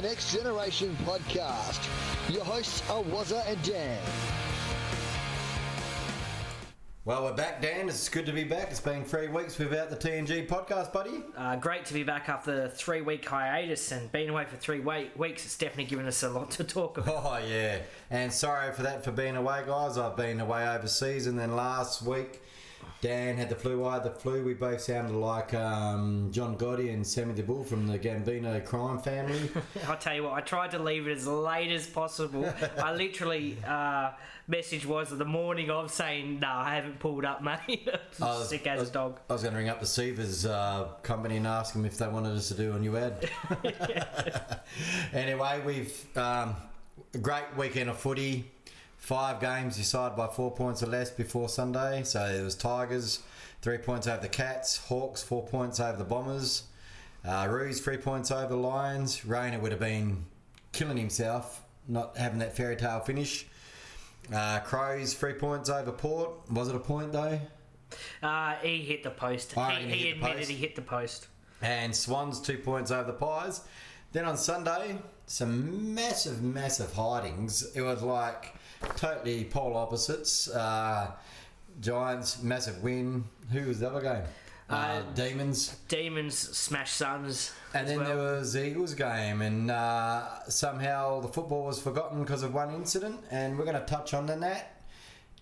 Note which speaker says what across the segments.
Speaker 1: Welcome to the Next Generation podcast. Your hosts are Wazza and Dan.
Speaker 2: Well, we're back, Dan. It's good to be back. It's been three weeks without the TNG podcast, buddy.
Speaker 3: Uh, great to be back after the three week hiatus and being away for three wait- weeks. It's definitely given us a lot to talk about.
Speaker 2: Oh, yeah. And sorry for that for being away, guys. I've been away overseas, and then last week, Dan had the flu. I had the flu. We both sounded like um, John Gotti and Sammy the Bull from the Gambino crime family.
Speaker 3: I'll tell you what, I tried to leave it as late as possible. I literally, uh, message was the morning of saying, no, I haven't pulled up, mate.
Speaker 2: I was-
Speaker 3: Sick
Speaker 2: I
Speaker 3: as
Speaker 2: was-
Speaker 3: a dog.
Speaker 2: I was going to ring up the Seavers uh, company and ask them if they wanted us to do a new ad. anyway, we've um, a great weekend of footy. Five games decided by four points or less before Sunday. So it was Tigers, three points over the Cats. Hawks, four points over the Bombers. Uh, Roos, three points over the Lions. Rayner would have been killing himself not having that fairy tale finish. Uh, Crows, three points over Port. Was it a point though?
Speaker 3: Uh, he hit the post.
Speaker 2: Oh,
Speaker 3: he
Speaker 2: he
Speaker 3: he
Speaker 2: hit the
Speaker 3: admitted
Speaker 2: post.
Speaker 3: he hit the post.
Speaker 2: and Swans two points over the Pies. Then on Sunday, some massive, massive hidings. It was like totally polar opposites. Uh, Giants massive win. Who was the other game? Uh,
Speaker 3: Uh,
Speaker 2: Demons.
Speaker 3: Demons smash Suns.
Speaker 2: And then
Speaker 3: well.
Speaker 2: there was the Eagles game, and uh, somehow the football was forgotten because of one incident. And we're going to touch on that.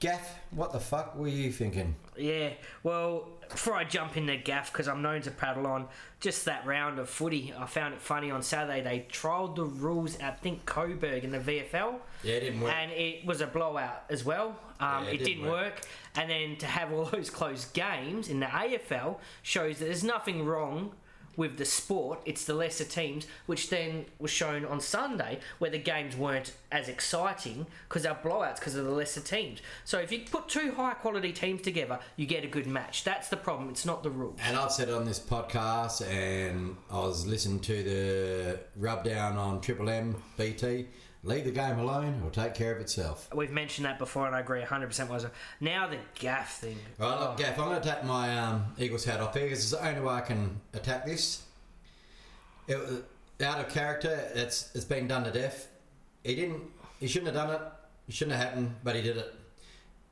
Speaker 2: Gaff, what the fuck were you thinking?
Speaker 3: Yeah, well, before I jump in the gaff, because I'm known to prattle on, just that round of footy, I found it funny on Saturday. They trialled the rules at, I think, Coburg in the VFL.
Speaker 2: Yeah, it didn't work.
Speaker 3: And it was a blowout as well. Um,
Speaker 2: Yeah,
Speaker 3: it,
Speaker 2: it didn't
Speaker 3: didn't work.
Speaker 2: work.
Speaker 3: And then to have all those close games in the AFL shows that there's nothing wrong with the sport. It's the lesser teams, which then was shown on Sunday, where the games weren't as exciting because they're blowouts because of the lesser teams. So if you put two high quality teams together, you get a good match. That's the problem. It's not the rule.
Speaker 2: And I've said on this podcast, and I was listening to the rubdown on Triple M BT. Leave the game alone; it'll take care of itself.
Speaker 3: We've mentioned that before, and I agree 100% was. Now the gaff thing.
Speaker 2: Right, look, Gaff, I'm going to take my um, Eagles hat off here because it's the only way I can attack this. It out of character. It's it's been done to death. He didn't. He shouldn't have done it. It shouldn't have happened, but he did it.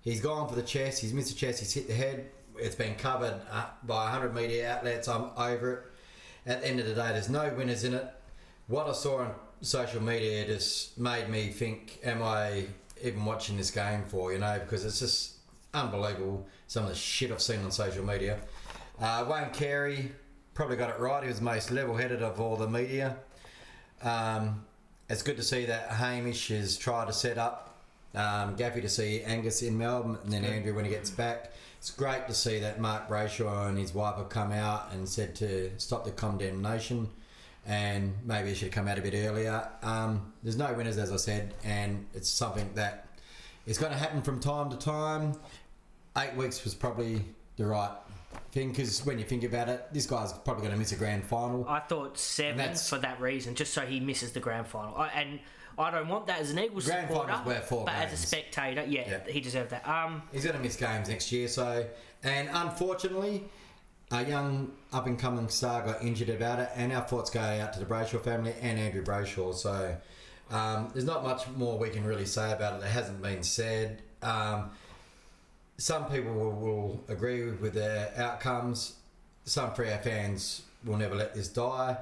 Speaker 2: He's gone for the chest. He's missed the chest. He's hit the head. It's been covered uh, by 100 media outlets. I'm over it. At the end of the day, there's no winners in it. What I saw on social media just made me think, am I even watching this game for, you know, because it's just unbelievable some of the shit I've seen on social media. Uh, Wayne Carey probably got it right. He was the most level headed of all the media. Um, it's good to see that Hamish has tried to set up. Um, Gaffy to see Angus in Melbourne and then Andrew when he gets back. It's great to see that Mark Brayshaw and his wife have come out and said to stop the condemnation and maybe it should have come out a bit earlier. Um, there's no winners, as I said, and it's something that is going to happen from time to time. Eight weeks was probably the right thing because when you think about it, this guy's probably going to miss a grand final.
Speaker 3: I thought seven for that reason, just so he misses the grand final. I, and I don't want that as an Eagles
Speaker 2: Grand
Speaker 3: supporter,
Speaker 2: finals were four
Speaker 3: but as a spectator, yeah,
Speaker 2: Yeah.
Speaker 3: he deserved that. Um,
Speaker 2: He's going to miss games next year, so and unfortunately, a young up and coming star got injured about it, and our thoughts go out to the Brayshaw family and Andrew Brayshaw. So um, there's not much more we can really say about it that hasn't been said. Um, some people will, will agree with their outcomes. Some Free our fans will never let this die,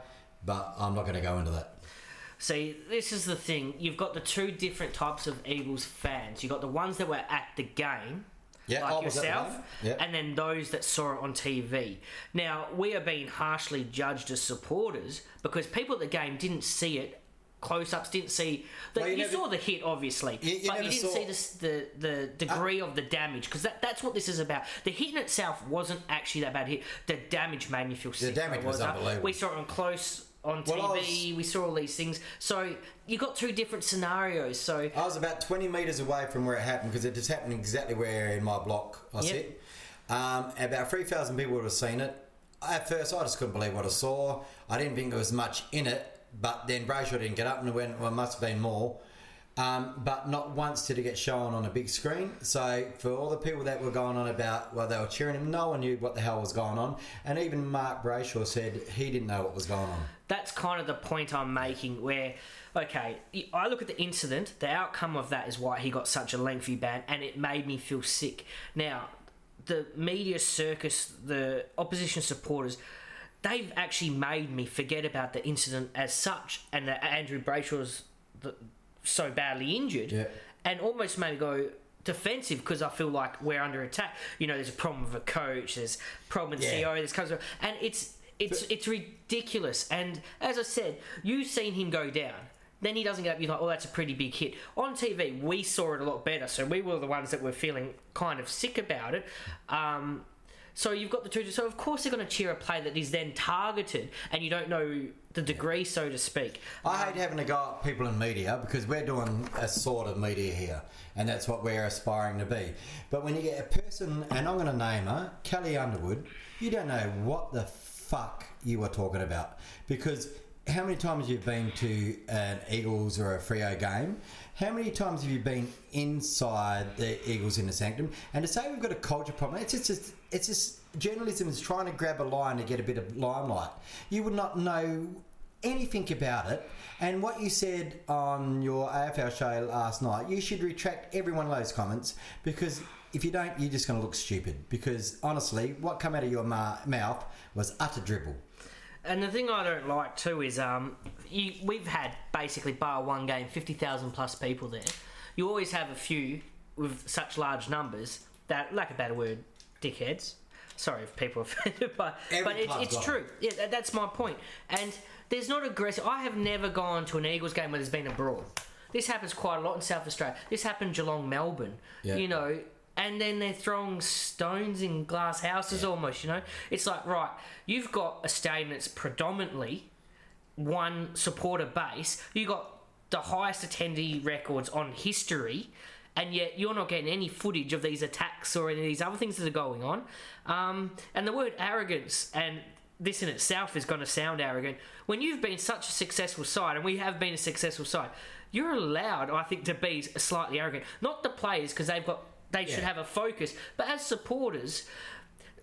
Speaker 2: but I'm not going to go into that.
Speaker 3: see, this is the thing. You've got the two different types of Eagles fans. You've got the ones that were at the game,
Speaker 2: Yeah,
Speaker 3: like
Speaker 2: was the
Speaker 3: yourself.
Speaker 2: Yeah.
Speaker 3: and then those that saw it on TV. Now, we are being harshly judged as supporters because people at the game didn't see it. Close-ups didn't see. The,
Speaker 2: Well, you
Speaker 3: you
Speaker 2: never-
Speaker 3: saw the hit, obviously,
Speaker 2: You- you
Speaker 3: but you didn't
Speaker 2: Uh,
Speaker 3: see this, the the degree of the damage because that, that's what this is about. The hit in itself wasn't actually that bad hit. The damage made me feel sick.
Speaker 2: The
Speaker 3: damage
Speaker 2: was
Speaker 3: it?
Speaker 2: unbelievable.
Speaker 3: We saw it on close on
Speaker 2: Well,
Speaker 3: TV.
Speaker 2: was-
Speaker 3: We saw all these things. So you got two different scenarios. So
Speaker 2: I was about 20 metres away from where it happened because it just happened exactly where in my block I
Speaker 3: Yep.
Speaker 2: sit. Um, about 3,000 people would have seen it. At first, I just couldn't believe what I saw. I didn't think there was much in it, but then Brayshaw didn't get up and went, well, must have been more. Um, but not once did it get shown on a big screen. So for all the people that were going on about, well, they were cheering him, no one knew what the hell was going on. And even Mark Brayshaw said he didn't know what was going on.
Speaker 3: That's kind of the point I'm making. Where, okay, I look at the incident. The outcome of that is why he got such a lengthy ban, and it made me feel sick. Now, the media circus, the opposition supporters. They've actually made me forget about the incident as such, and Andrew Brayshaw's the, so badly injured,
Speaker 2: Yeah.
Speaker 3: and almost made me go defensive because I feel like we're under attack. You know, there's a problem with a coach, there's a problem in
Speaker 2: Yeah.
Speaker 3: CEO, there's comes and it's it's it's ridiculous. And as I said, you've seen him go down. Then he doesn't get up. You're like, oh, that's a pretty big hit. On TV, we saw it a lot better, so we were the ones that were feeling kind of sick about it. Um, so you've got the two. So of course they're going to cheer a play that is then targeted, and you don't know the degree, so to speak.
Speaker 2: I hate having to go at people in media because we're doing a sort of media here, and that's what we're aspiring to be. But when you get a person, and I'm going to name her, Kelly Underwood, you don't know what the fuck you were talking about because how many times have you've been to an Eagles or a Freo game? How many times have you been inside the Eagles in the sanctum? And to say we've got a culture problem, it's just, it's, it's just journalism is trying to grab a line to get a bit of limelight. You would not know anything about it. And what you said on your AFL show last night, you should retract every one of those comments because if you don't, you're just going to look stupid. Because honestly, what came out of your ma- mouth was utter dribble.
Speaker 3: And the thing I don't like too is um, you, we've had basically bar one game, fifty thousand plus people there. You always have a few with such large numbers that, lack a better word, dickheads. Sorry if people are offended, but
Speaker 2: Every
Speaker 3: but it's,
Speaker 2: club's
Speaker 3: true. Yeah, that, that's my point. And there's not aggressive. I have never gone to an Eagles game where there's been a brawl. This happens quite a lot in South Australia. This happened Geelong, Melbourne.
Speaker 2: Yeah.
Speaker 3: You know, and then they're throwing stones in glass houses almost. You know, it's like right, you've got a stadium that's predominantly one supporter base. You got the highest attendee records on history, and yet you're not getting any footage of these attacks or any of these other things that are going on. Um, and the word arrogance and this in itself is going to sound arrogant. When you've been such a successful side, and we have been a successful side, you're allowed, I think, to be slightly arrogant. Not the players because they've got they should have a focus, but as supporters.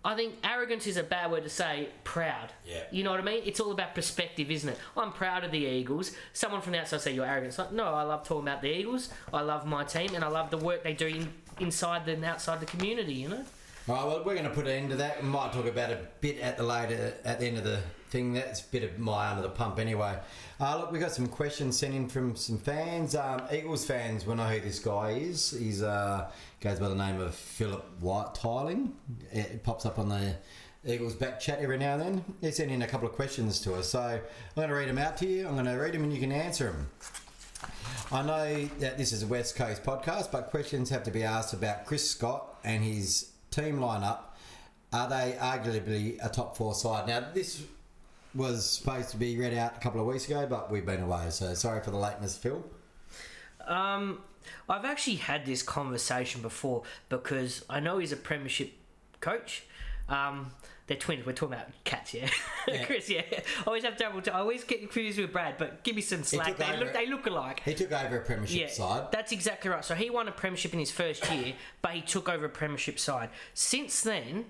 Speaker 3: I think arrogance is a bad word to say. Proud.
Speaker 2: Yeah.
Speaker 3: You know what I mean? It's all about perspective, isn't it? I'm proud of the Eagles. Someone from the outside say you're arrogant. It's like, no, I love talking about the Eagles. I love my team, and I love the work they do in, inside and outside the community. You know.
Speaker 2: All right, well, we're going to put an end to that. We might talk about a bit at the later, at the end of the thing. That's a bit of my under the pump anyway. Uh, look, we got some questions sent in from some fans. Um, Eagles fans will know who this guy is. He's uh, goes by the name of Philip White Tiling. It pops up on the Eagles back chat every now and then. He sent in a couple of questions to us, so I'm going to read them out to you. I'm going to read them and you can answer them. I know that this is a West Coast podcast, but questions have to be asked about Chris Scott and his team lineup. Are they arguably a top four side? Now, this was supposed to be read out a couple of weeks ago, but we've been away, so sorry for the lateness, Phil.
Speaker 3: Um, I've actually had this conversation before because I know he's a premiership coach. Um, they're twins. We're talking about cats, yeah.
Speaker 2: Yeah.
Speaker 3: Chris, yeah. I always have double. I always get confused with Brad, but give me some slack. They
Speaker 2: over-
Speaker 3: look, they look alike.
Speaker 2: He took over a premiership
Speaker 3: Yeah,
Speaker 2: side.
Speaker 3: that's exactly right. So he won a premiership in his first year, but he took over a premiership side. Since then,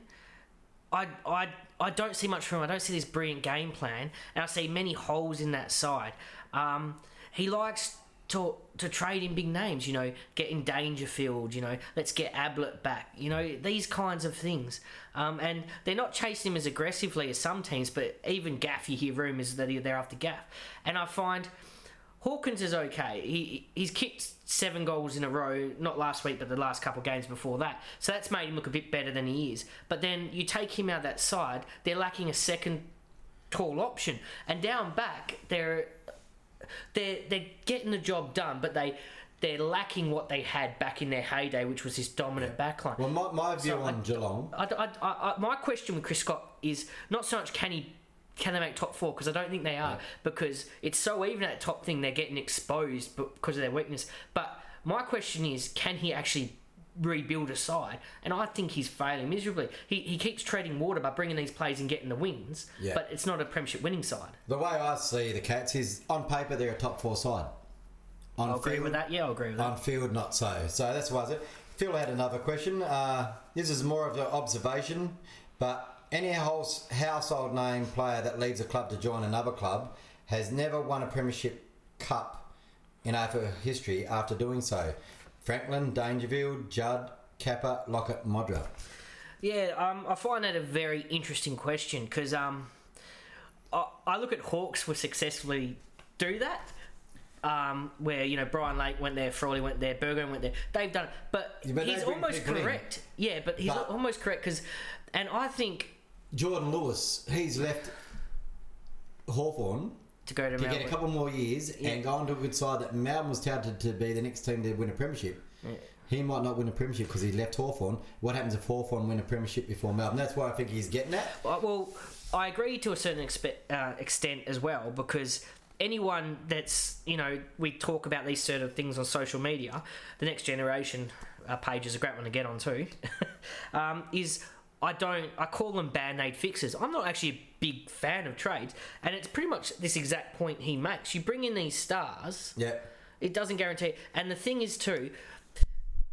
Speaker 3: I, I, I don't see much from him. I don't see this brilliant game plan, and I see many holes in that side. Um, he likes to to trade in big names, you know, get in Dangerfield, you know, let's get Ablett back, you know, these kinds of things. Um, and they're not chasing him as aggressively as some teams, but even Gaff, you hear rumours that they're after Gaff. And I find Hawkins is okay. He he's kicked seven goals in a row, not last week, but the last couple of games before that. So that's made him look a bit better than he is. But then you take him out of that side, they're lacking a second tall option, and down back they're they're they're getting the job done, but they they're lacking what they had back in their heyday, which was this dominant backline.
Speaker 2: Well, my, my view
Speaker 3: So
Speaker 2: on Geelong.
Speaker 3: I, I, I, I- my question with Chris Scott is not so much can he can they make top four because I don't think they are because it's so even at top thing they're getting exposed because of their weakness. But my question is can he actually rebuild a side? And I think he's failing miserably. He, he keeps treading water by bringing these plays and getting the wins,
Speaker 2: Yeah.
Speaker 3: but it's not a premiership winning side.
Speaker 2: The way I see the Cats is on paper they're a top four side. On
Speaker 3: I'll agree
Speaker 2: field-
Speaker 3: with that. Yeah, I'll agree with that.
Speaker 2: On field, not so. So that's why I said. Phil had another question. Uh, this is more of an observation, but any house, household name player that leaves a club to join another club has never won a Premiership Cup in AFL history after doing so. Franklin, Dangerfield, Judd, Kappa, Lockett, Modra.
Speaker 3: Yeah, um, I find that a very interesting question because um, I, I look at Hawks will successfully do that. Um, where you know Brian Lake went there, Frawley went there, Burgo went there. They've done it, but,
Speaker 2: Yeah,
Speaker 3: he's almost
Speaker 2: people in.
Speaker 3: correct. Yeah, but he's
Speaker 2: But-
Speaker 3: almost correct because, and I think
Speaker 2: Jordan Lewis, he's left Hawthorn
Speaker 3: to go to,
Speaker 2: to get a couple more years
Speaker 3: Yeah.
Speaker 2: and go on to a good side that Melbourne was touted to be the next team to win a premiership. He might not win a premiership because he left Hawthorn. What happens if Hawthorn win a premiership before Melbourne? That's why I think he's getting at.
Speaker 3: Uh, Well, I agree to a certain expe- uh, extent as well because anyone that's you know we talk about these sort of things on social media, the next generation uh, page is a great one to get on too. um, is I don't I call them band aid fixes. I'm not actually a big fan of trades, and it's pretty much this exact point he makes. You bring in these stars,
Speaker 2: Yeah.
Speaker 3: it doesn't guarantee. And the thing is, too,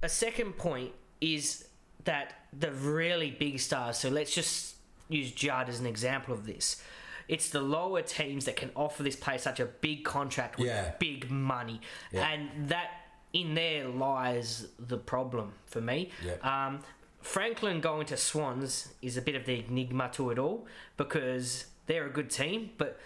Speaker 3: a second point is that the really big stars. So let's just use Judd as an example of this. It's the lower teams that can offer this player such a big contract with
Speaker 2: Yeah.
Speaker 3: big money,
Speaker 2: Yeah.
Speaker 3: and that in there lies the problem for me.
Speaker 2: Yeah.
Speaker 3: Um, Franklin going to Swans is a bit of the enigma to it all because they're a good team, but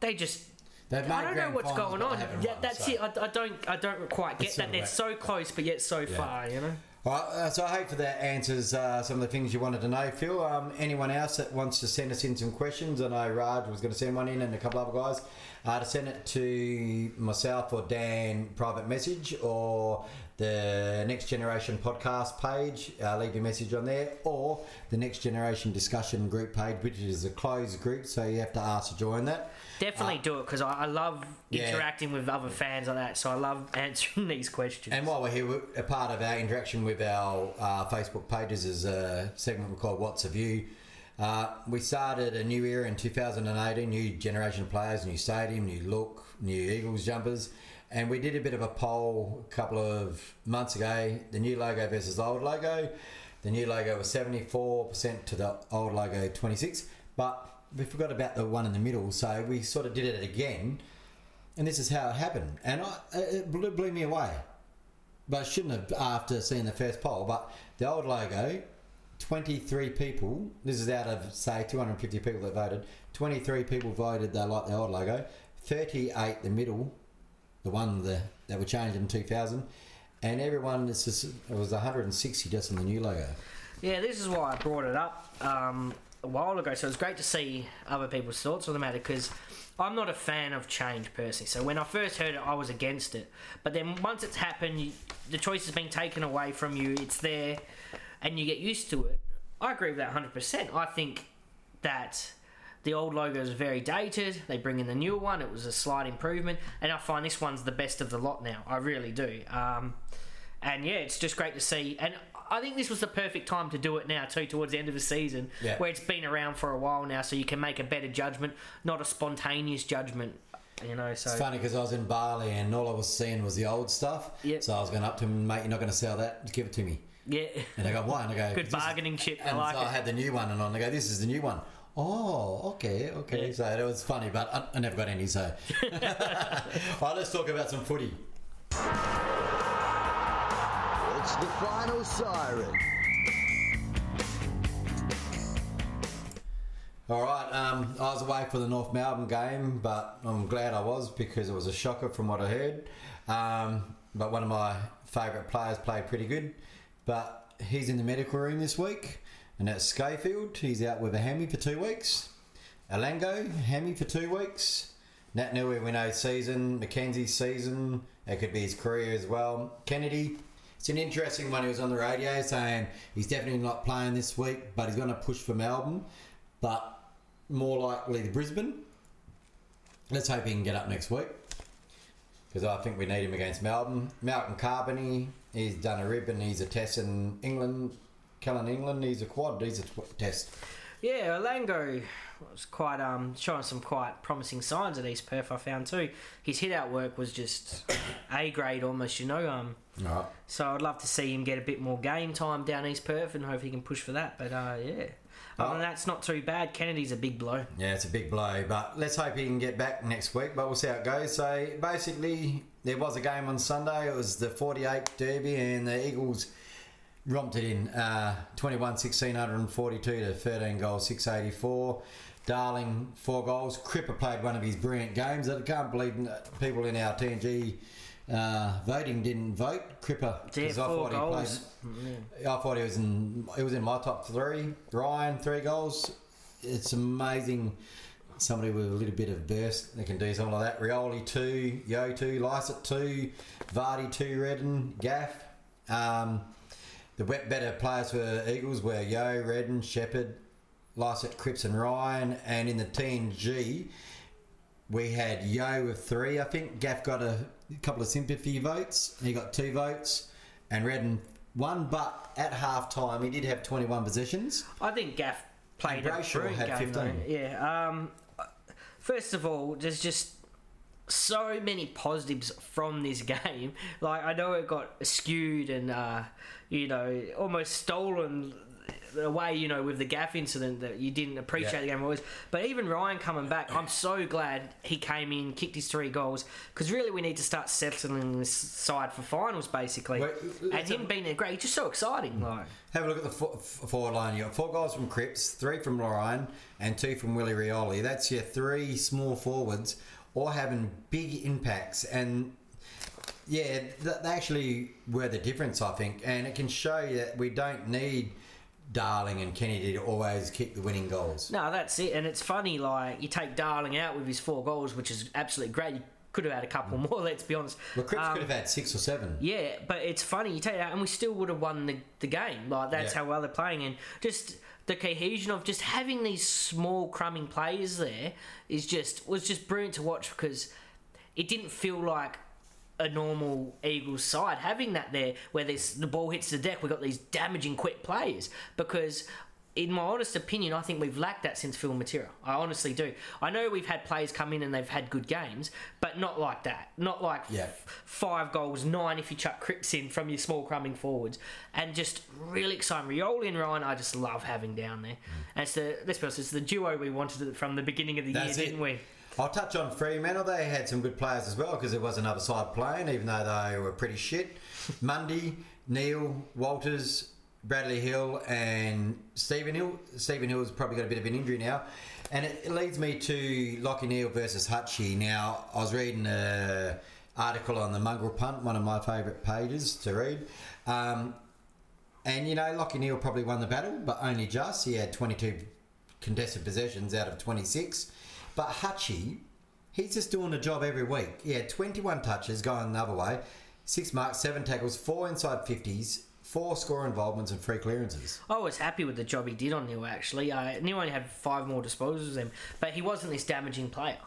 Speaker 3: they just
Speaker 2: They've
Speaker 3: I don't know what's going on. Yeah,
Speaker 2: won,
Speaker 3: that's
Speaker 2: so.
Speaker 3: it. I, I don't. I don't quite get
Speaker 2: It's
Speaker 3: that. They're so close, but yet so far. You know.
Speaker 2: Right, uh, so I hope for that answers uh, some of the things you wanted to know, Phil. Um, anyone else that wants to send us in some questions? I know Raj was going to send one in, and a couple other guys. Uh, to send it to myself or Dan private message or the Next Generation podcast page. Uh, leave your message on there, or the Next Generation discussion group page, which is a closed group, so you have to ask to join that.
Speaker 3: Definitely do it because I, I love
Speaker 2: Uh, Yeah.
Speaker 3: interacting with other fans like that. So I love answering these questions.
Speaker 2: And while we're here, a part of our interaction with our uh, Facebook pages is a segment we call What's a View. Uh, we started a new era in 2018, new generation of players, new stadium, new look, new Eagles jumpers. And we did a bit of a poll a couple of months ago the new logo versus old logo. The new logo was 74% to the old logo 26 but we forgot about the one in the middle, so we sort of did it again. And this is how it happened. And I, it blew, blew me away but I shouldn't have after seeing the first poll. But the old logo, 23 people, this is out of say 250 people that voted, 23 people voted they like the old logo, 38 the middle, the one the, that were changed in 2000, and everyone, it's just, it was 160 just in the new logo.
Speaker 3: Yeah, this is why I brought it up um, a while ago. So it's great to see other people's thoughts on the matter because I'm not a fan of change personally. So when I first heard it, I was against it. But then once it's happened, you, the choice has been taken away from you. It's there, and you get used to it. I agree with that 100%. I think that the old logo is very dated. They bring in the newer one. It was a slight improvement, and I find this one's the best of the lot now. I really do. Um, and yeah, it's just great to see. And I think this was the perfect time to do it now too, towards the end of the season,
Speaker 2: Yeah.
Speaker 3: where it's been around for a while now, so you can make a better judgment, not a spontaneous judgment. You know, so
Speaker 2: It's funny because I was in Bali and all I was seeing was the old stuff.
Speaker 3: Yep.
Speaker 2: So I was going up to him, mate, you're not going to sell that, just give it to me.
Speaker 3: yeah,
Speaker 2: And I go, why? And I go,
Speaker 3: good
Speaker 2: "This is-
Speaker 3: bargaining chip. I
Speaker 2: And
Speaker 3: like
Speaker 2: so I had the new one, and on. I go, "This is the new one." Oh, okay, okay.
Speaker 3: Yeah.
Speaker 2: So it was funny, but I, I never got any. So, all right, let's talk about some footy.
Speaker 1: It's the final siren.
Speaker 2: All right, um, I was away for the North Melbourne game, but I'm glad I was because it was a shocker from what I heard. Um, but one of my favourite players played pretty good, but he's in the medical room this week, and that's Schofield. He's out with a hammy for two weeks. Alango, hammy for two weeks. Nat Nui, we know season. Mackenzie's season. It could be his career as well. Kennedy, it's an interesting one. He was on the radio saying he's definitely not playing this week, but he's going to push for Melbourne, but more likely the Brisbane. Let's hope he can get up next week because I think we need him against Melbourne. Malcolm Karpany, he's done a rib and he's a test in England. Kellen England, needs a quad, needs a tw- test.
Speaker 3: Yeah, Olango was quite um showing some quite promising signs at East Perth. I found too. His hit out work was just A grade almost. You know, um.
Speaker 2: Right.
Speaker 3: So I'd love to see him get a bit more game time down East Perth and hope he can push for that. But uh, yeah, other than that's not too bad. Kennedy's a big blow.
Speaker 2: Yeah, it's a big blow, but let's hope he can get back next week. But we'll see how it goes. So basically, there was a game on Sunday. It was the 48 Derby, and the Eagles romped it in uh, 21 1642 to 13 goals 684. Darling four goals. Cripper played one of his brilliant games. I can't believe people in our TNG uh, voting didn't vote. Cripper
Speaker 3: Yeah,
Speaker 2: 'cause I thought he
Speaker 3: goals.
Speaker 2: played- I thought he was in. He was in my top three. Ryan three goals. It's amazing. Somebody with a little bit of burst that can do something like that. Rioli two, Yeo two, Lycett two, Vardy two, Redden, Gaff. Um, the wet better players for Eagles were Yeo, Redden, Shepherd, Lycett, Cripps, and Ryan. And in the TNG, we had Yeo with three. I think Gaff got a couple of sympathy votes. He got two votes, and Redden one. But at half time, he did have 21 positions.
Speaker 3: I think Gaff played
Speaker 2: And
Speaker 3: a
Speaker 2: Brayshaw had
Speaker 3: game.
Speaker 2: 15.
Speaker 3: Though. Yeah. Um, first of all, there's just so many positives from this game. Like I know it got skewed and uh, you know almost stolen away. You know with the Gaff incident that you didn't appreciate
Speaker 2: Yeah.
Speaker 3: the game was. But even Ryan coming back, I'm so glad he came in, kicked his three goals because really we need to start settling this side for finals basically.
Speaker 2: Wait,
Speaker 3: and him
Speaker 2: have-
Speaker 3: being there, great, he's just so exciting. Like.
Speaker 2: Have a look at the forward line. You got four goals from Cripps, three from Ryan, and two from Willie Rioli. That's your three small forwards, all having big impacts. And yeah, th- they actually were the difference, I think. And it can show you that we don't need Darling and Kennedy to always kick the winning goals.
Speaker 3: No, that's it. And it's funny, like, you take Darling out with his four goals, which is absolutely great. You could have had a couple more, let's be honest.
Speaker 2: Well, Cripps
Speaker 3: Um,
Speaker 2: could have had six or seven.
Speaker 3: Yeah, but it's funny, you take it out, and we still would have won the, the game. Like, that's
Speaker 2: Yeah.
Speaker 3: how well they're playing. And just the cohesion of just having these small, crumbing players there is just, was just brilliant to watch because it didn't feel like a normal Eagles side having that there where there's the ball hits the deck we've got these damaging quick players. Because in my honest opinion I think we've lacked that since Phil Matera. I honestly do. I know we've had players come in and they've had good games but not like that. Not like
Speaker 2: Yeah.
Speaker 3: f- five goals nine if you chuck Cripps in from your small crumbing forwards. And just really exciting Rioli and Ryan I just love having down there. Mm. And it's the let's be honest it's the duo we wanted from the beginning of the
Speaker 2: That's
Speaker 3: year
Speaker 2: it.
Speaker 3: didn't we
Speaker 2: I'll touch on Fremantle. They had some good players as well because there was another side playing, even though they were pretty shit. Mundy, Neale, Walters, Bradley Hill, and Stephen Hill. Stephen Hill's probably got a bit of an injury now. And it, it leads me to Lachie Neale versus Hutchie. Now, I was reading an article on the Mongrel Punt, one of my favourite pages to read. Um, and, you know, Lachie Neale probably won the battle, but only just. He had 22 contested possessions out of 26. But Hutchie, he's just doing a job every week. He had 21 touches going the other way, six marks, seven tackles, four inside 50s, four score involvements, and three clearances.
Speaker 3: I was happy with the job he did on Neale. Actually, uh, Neale only had five more disposals than him, but he wasn't this damaging player.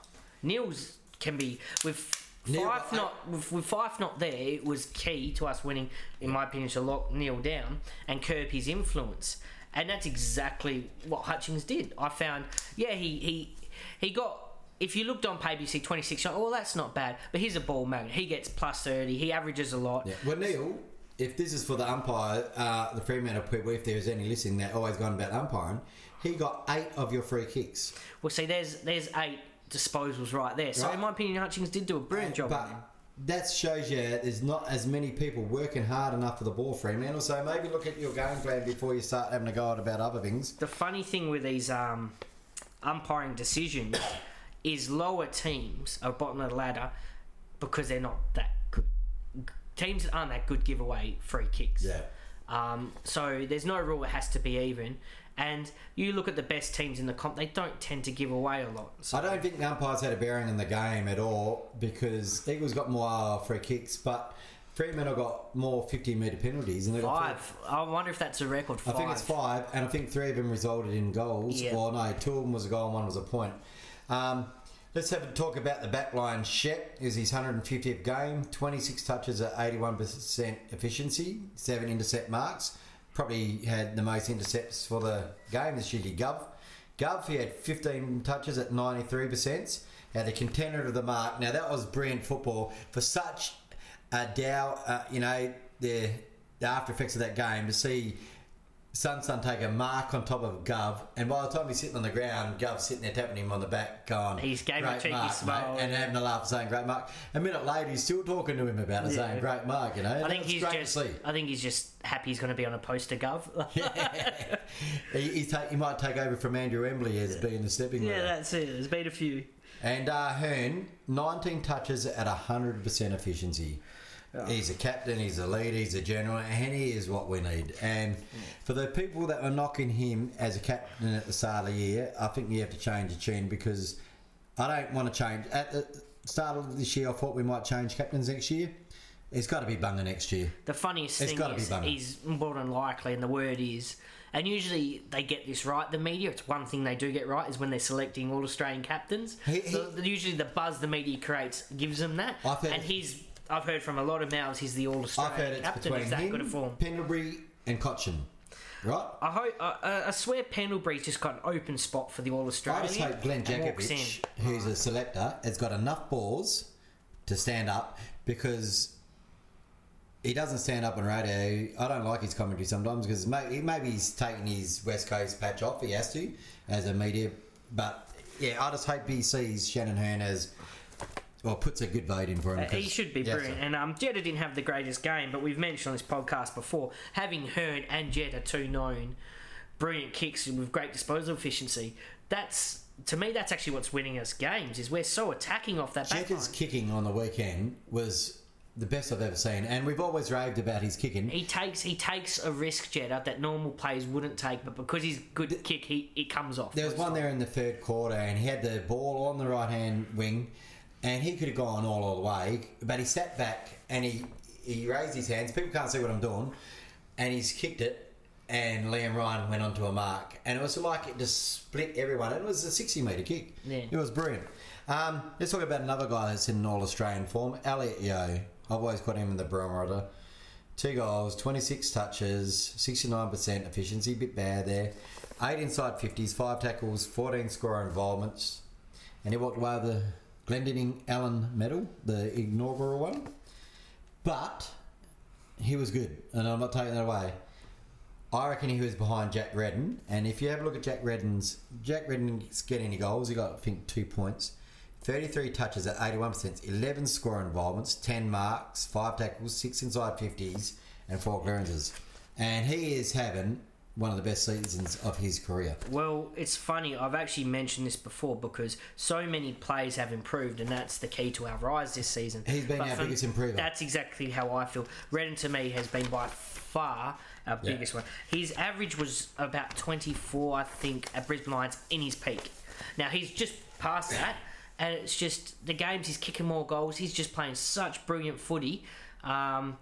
Speaker 3: Neale's can be with. Neale-
Speaker 2: Fyfe
Speaker 3: not with, with Fyfe not there, it was key to us winning, in my opinion, to lock Neale down and curb his influence, and that's exactly what Hutchings did. I found, yeah, he he he got. If you looked on paper, you see 26 shots. Oh, that's not bad. But he's a ball magnet. He gets plus 30. He averages a lot.
Speaker 2: Yeah. Well, Neale, if this is for the umpire, uh, the Fremantle people, if there's any listening that always going about umpiring, he got eight of your free kicks.
Speaker 3: Well, see, there's there's eight disposals right there. So,
Speaker 2: Right.
Speaker 3: in my opinion, Hutchings did do a brilliant job.
Speaker 2: But that shows you there's not as many people working hard enough for the ball, Fremantle. So maybe look at your game plan before you start having a go at about other things.
Speaker 3: The funny thing with these um, umpiring decisions is lower teams are bottom of the ladder because they're not that good. Teams that aren't that good give away free kicks.
Speaker 2: Yeah.
Speaker 3: Um, so there's no rule it has to be even. And you look at the best teams in the comp; they don't tend to give away a lot. So
Speaker 2: I don't think the umpires had a bearing in the game at all because Eagles got more free kicks, but Fremantle got more 50 metre penalties. And they got
Speaker 3: five. I wonder if that's a record.
Speaker 2: I think it's five, and I think three of them resulted in goals.
Speaker 3: Yeah.
Speaker 2: Well, no, two of them was a goal and one was a point. Um, let's have a talk about the back line. Shep is his 150th game, 26 touches at 81% efficiency, seven intercept marks. Probably had the most intercepts for the game, the Shitty Gov. Gov, he had 15 touches at 93%. Had the contender of the mark. Now, that was brilliant football for such a Dow, uh, you know, the, the after effects of that game to see Sun Sun take a mark on top of Gov, and by the time he's sitting on the ground, Gov's sitting there tapping him on the back, going,
Speaker 3: He's gave him a
Speaker 2: great
Speaker 3: cheeky
Speaker 2: mark,
Speaker 3: smile,
Speaker 2: mate," and having a laugh, saying, great mark. A minute later, he's still talking to him about it,
Speaker 3: Yeah.
Speaker 2: saying, great mark, you know.
Speaker 3: I
Speaker 2: And
Speaker 3: think he's
Speaker 2: great
Speaker 3: just. I think he's just happy he's going to be on a poster, Gov.
Speaker 2: he, he's take, he might take over from Andrew Embley as being the stepping
Speaker 3: yeah,
Speaker 2: ladder.
Speaker 3: that's it. There's been a few.
Speaker 2: And uh, Hurn, 19 touches at 100% efficiency. He's a captain, he's a leader, he's a general, and he is what we need. And for the people that were knocking him as a captain at the start of the year, I think you have to change the tune because I don't want to change. At the start of this year, I thought we might change captains next year. It's got to be Bunga next year.
Speaker 3: The funniest
Speaker 2: It's
Speaker 3: thing
Speaker 2: be
Speaker 3: is,
Speaker 2: Bunga.
Speaker 3: he's more than likely, and the word is, and usually they get this right. The media, it's one thing they do get right is when they're selecting all Australian captains.
Speaker 2: He- he-
Speaker 3: So usually the buzz the media creates gives them that, and he's. I've heard from a lot of mouths he's the all
Speaker 2: I've heard
Speaker 3: Australian
Speaker 2: it's
Speaker 3: captain.
Speaker 2: between
Speaker 3: He's that
Speaker 2: him,
Speaker 3: good a form.
Speaker 2: Pendlebury, and Cotchin. Right?
Speaker 3: I hope. Uh, uh, I swear Pendlebury's just got an open spot for the all Australian.
Speaker 2: I
Speaker 3: Australian.
Speaker 2: just hope Glenn
Speaker 3: and walks
Speaker 2: Jakovich,
Speaker 3: in.
Speaker 2: who's a selector, has got enough balls to stand up because he doesn't stand up on radio. I don't like his commentary sometimes because maybe, maybe he's taking his West Coast patch off. He has to as a media, but yeah, I just hope he sees Shannon Hurn as well puts a good vote in for him.
Speaker 3: Uh, he should be
Speaker 2: Yes,
Speaker 3: brilliant.
Speaker 2: sir.
Speaker 3: And um, Jetta didn't have the greatest game, but we've mentioned on this podcast before having Hurn and Jetta two known brilliant kicks with great disposal efficiency. That's to me, that's actually what's winning us games. Is we're so attacking off that line.
Speaker 2: kicking on the weekend was the best I've ever seen, and we've always raved about his kicking.
Speaker 3: He takes he takes a risk, Jetta, that normal players wouldn't take, but because he's good kick, he it comes off.
Speaker 2: There was one there in the third quarter, and he had the ball on the right hand wing, and he could have gone all, all the way, but he sat back and he he raised his hands. People can't see what I'm doing, and he's kicked it. And Liam Ryan went onto a mark, and it was like it just split everyone. It was a 60 metre kick.
Speaker 3: Yeah.
Speaker 2: It was brilliant. Um, let's talk about another guy that's in an All Australian form, Elliot Yeo. I've always got him in the barometer. Two goals, 26 touches, 69% efficiency, bit bad there. Eight inside 50s, five tackles, 14 score involvements. And he walked away with the Glendinning Allen medal, the inaugural one. But he was good, and I'm not taking that away. I reckon he was behind Jack Redden, and if you have a look at Jack Redden's, Jack Redden's getting any goals. He got, I think, two points. 33 touches at 81%, 11 score involvements, 10 marks, 5 tackles, 6 inside 50s, and 4 clearances. And he is having one of the best seasons of his career.
Speaker 3: Well, it's funny. I've actually mentioned this before because so many players have improved, and that's the key to our rise this season.
Speaker 2: He's been
Speaker 3: But
Speaker 2: our biggest improver.
Speaker 3: That's exactly how I feel. Redden to me has been by far our
Speaker 2: Yeah.
Speaker 3: biggest one. His average was about 24, I think, at Brisbane Lions in his peak. Now he's just past that, and it's just the games he's kicking more goals. He's just playing such brilliant footy, um,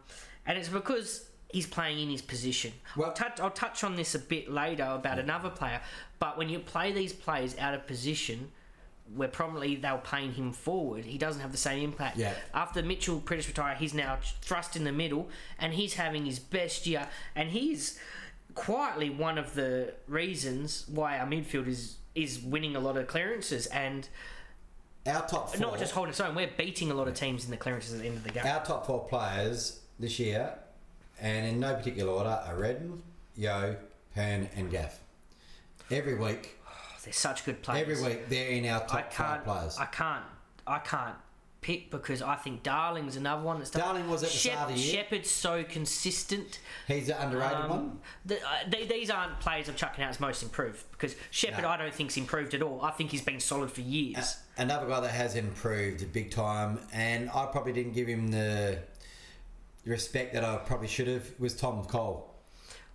Speaker 3: and it's because he's playing in his position.
Speaker 2: Well-
Speaker 3: I'll, touch, I'll touch on this a bit later about another player, but when you play these players out of position, where probably they were playing him forward, he doesn't have the same impact.
Speaker 2: Yeah.
Speaker 3: After Mitchell Prentice retired, he's now thrust in the middle, and he's having his best year, and he's quietly one of the reasons why our midfield is is winning a lot of clearances and
Speaker 2: Our top four,
Speaker 3: not just holding its own. We're beating a lot of teams in the clearances at the end of the game.
Speaker 2: our top four players this year, and in no particular order, are Redden, Yeo, Hurn, and Gaff. Every week,
Speaker 3: They're such good players.
Speaker 2: every week, they're in our top five players.
Speaker 3: I can't. I can't pick because I think Darling's another one that's.
Speaker 2: Darling was at the start of the year.
Speaker 3: Shepherd's so consistent.
Speaker 2: He's an underrated
Speaker 3: Um,
Speaker 2: one.
Speaker 3: The, uh, they, these aren't players I'm chucking out as most improved because Shepherd
Speaker 2: No.
Speaker 3: I don't think's improved at all. I think he's been solid for years.
Speaker 2: Another guy that has improved big time, and I probably didn't give him the respect that I probably should have, was Tom Cole.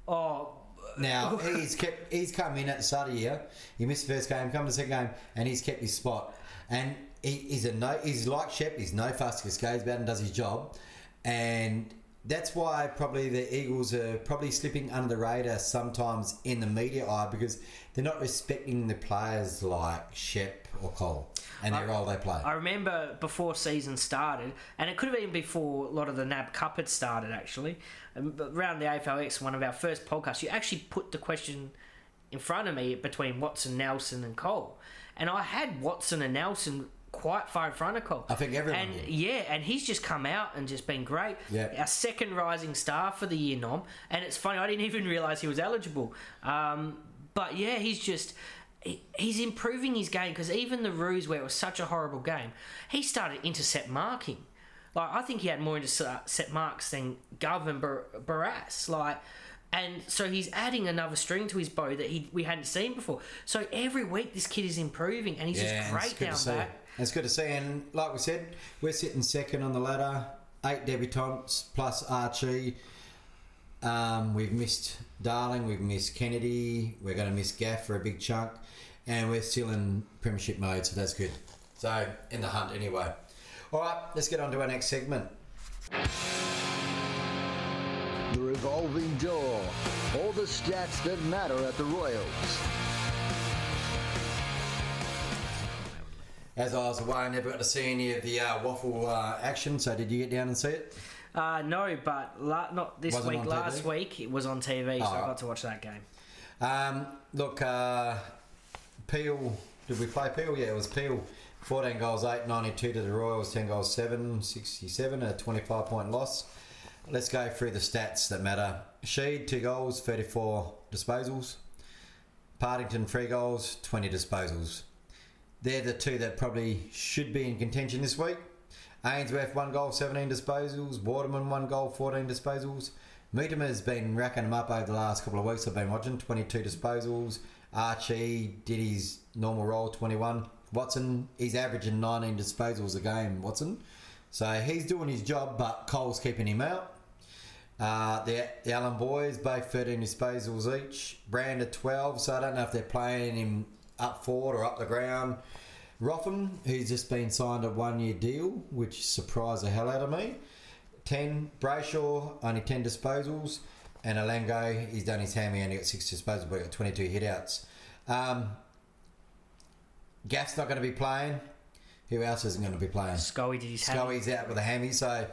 Speaker 3: oh,
Speaker 2: Now he's kept he's come in at the start of the year. He missed the first game, come to the second game, and he's kept his spot. And he, he's a no. He's like Shep. He's no fuss. Just goes about and does his job, and that's why probably the Eagles are probably slipping under the radar sometimes in the media eye because they're not respecting the players like Shep or Cole and their
Speaker 3: I-
Speaker 2: role they play.
Speaker 3: I remember before season started, and it could have been before a lot of the NAB Cup had started actually. Um, around the AFLX, one of our first podcasts, you actually put the question in front of me between Watson, Nelson, and Cole, and I had Watson and Nelson quite far in front of Cole.
Speaker 2: I think everyone
Speaker 3: And
Speaker 2: did.
Speaker 3: yeah, and he's just come out and just been great.
Speaker 2: Yeah.
Speaker 3: Our second rising star for the year, Nom. And it's funny, I didn't even realise he was eligible. Um, but yeah, he's just. He- He's improving his game because even the Roos, where it was such a horrible game, he started intercept marking. Like I think he had more intercept marks than Gov and Bar- Barrass. Like, and so he's adding another string to his bow that he we hadn't seen before. So every week this kid is improving, and he's
Speaker 2: Yeah,
Speaker 3: just great down back.
Speaker 2: It's good to see, and like we said, we're sitting second on the ladder. Eight debutants plus Archie. Um, we've missed Darling, we've missed Kennedy. We're going to miss Gaff for a big chunk, and we're still in premiership mode, so that's good. So in the hunt anyway. All right, let's get on to our next segment.
Speaker 1: The revolving door. All the stats that matter at the Royals.
Speaker 2: As I was away, I never got to see any of the uh, WAFL uh, action. So did you get down and see it?
Speaker 3: Uh, no, but la- not this
Speaker 2: Was it
Speaker 3: week.
Speaker 2: on
Speaker 3: Last
Speaker 2: TV?
Speaker 3: week it was on TV, so
Speaker 2: Oh.
Speaker 3: I got to watch that game.
Speaker 2: Um, look, uh, Peel, did we play Peel? Yeah, it was Peel. 14 goals, 8, 92 to the Royals, 10 goals, 7, 67, a 25 point loss. Let's go through the stats that matter. Sheed, 2 goals, 34 disposals. Partington, 3 goals, 20 disposals. They're the two that probably should be in contention this week. Ainsworth, 1 goal, 17 disposals. Waterman, 1 goal, 14 disposals. Mutimer's been racking them up over the last couple of weeks. I've been watching 22 disposals. Archie did his normal role, 21. Watson, he's averaging 19 disposals a game, Watson. So he's doing his job, but Cole's keeping him out. Uh, the, the Allen boys, both 13 disposals each. Brand at 12, so I don't know if they're playing him up forward or up the ground. Rotham, he's just been signed a one year deal, which surprised the hell out of me. 10. Brayshaw, only 10 disposals. And Alango, he's done his hammy, only got 6 disposals, but he got 22 hitouts. Um, Gaff's not going to be playing. Who else isn't going to be playing?
Speaker 3: Scully did his hammy.
Speaker 2: Scully's out with a hammy, so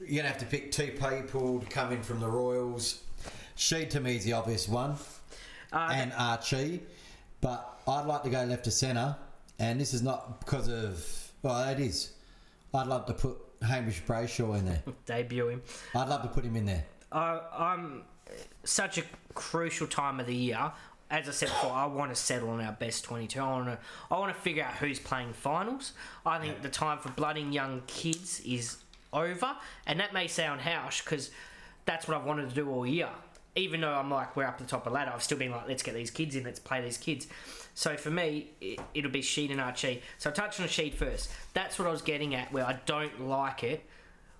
Speaker 2: you're gonna have to pick two people to come in from the Royals. She to me is the obvious one,
Speaker 3: Uh,
Speaker 2: and Archie. But I'd like to go left to centre, and this is not because of well, it is. I'd love to put Hamish Brayshaw in there.
Speaker 3: debut him.
Speaker 2: I'd love to put him in there.
Speaker 3: I, I'm such a crucial time of the year. As I said before, I want to settle on our best 22. I want to, I want to figure out who's playing finals. I think the time for blooding young kids is over, and that may sound harsh because that's what I've wanted to do all year. Even though I'm like we're up the top of the ladder, I've still been like, let's get these kids in, let's play these kids. So for me, it, it'll be Sheed and Archie. So I'll touch on Sheed first. That's what I was getting at, where I don't like it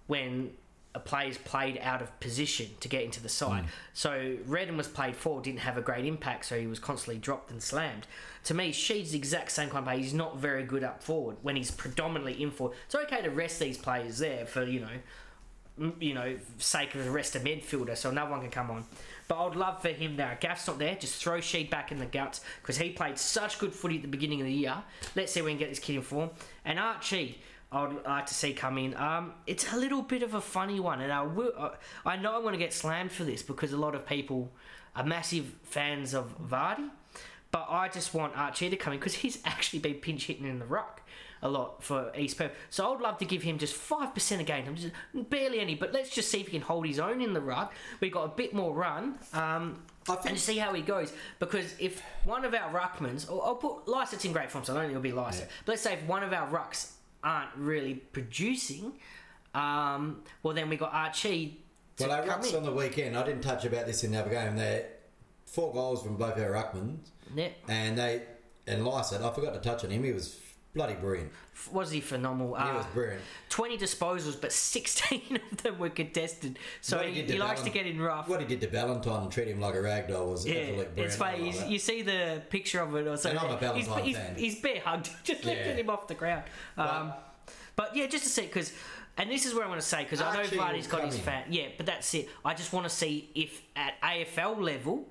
Speaker 3: when a player's played out of position to get into the side. Mm. So Redden was played forward, didn't have a great impact, so he was constantly dropped and slammed. To me, Sheed's the exact same kind of player. He's not very good up forward when he's predominantly in forward. It's okay to rest these players there for you know, you know, sake of the rest of midfielder, so no one can come on. But I'd love for him now. Gaff's not there. Just throw Sheed back in the guts because he played such good footy at the beginning of the year. Let's see if we can get this kid in form. And Archie, I would like to see come in. Um, it's a little bit of a funny one, and I will. I- I know I'm going to get slammed for this because a lot of people are massive fans of Vardy, but I just want Archie to come in because he's actually been pinch hitting in the ruck a lot for East Perth. So I would love to give him just five percent a game, just barely any. But let's just see if he can hold his own in the ruck. We've got a bit more run. Um,
Speaker 2: I think-
Speaker 3: and see how he goes. Because if one of our ruckmans, or I'll put Lycett's in great form, so I don't think it'll be Lycett.
Speaker 2: Yeah.
Speaker 3: But let's say if one of our rucks aren't really producing, um, well then we got Archie.
Speaker 2: Well, our rucks
Speaker 3: in.
Speaker 2: on the weekend. I didn't touch about this in the other game. They four goals from both our ruckmans,
Speaker 3: Yeah.
Speaker 2: and they and Lycett. I forgot to touch on him. He was bloody brilliant.
Speaker 3: Was he phenomenal?
Speaker 2: He
Speaker 3: Uh,
Speaker 2: was brilliant.
Speaker 3: 20 disposals, but 16 of them were contested. So
Speaker 2: What
Speaker 3: he, he
Speaker 2: to
Speaker 3: likes to get in rough.
Speaker 2: What he did to Valentine and treat him like a rag doll was
Speaker 3: Yeah,
Speaker 2: absolutely brilliant.
Speaker 3: it's funny. You,
Speaker 2: love
Speaker 3: you
Speaker 2: that.
Speaker 3: see the picture of it or something.
Speaker 2: I'm a
Speaker 3: he's,
Speaker 2: Valentine
Speaker 3: he's,
Speaker 2: fan.
Speaker 3: he's bare hugged, just lifting
Speaker 2: Yeah.
Speaker 3: him off the ground. Um, but yeah, just to see because, and this is what I want to say because I know Vardy's got his fan. Yeah, but that's it. I just want to see if at AFL level.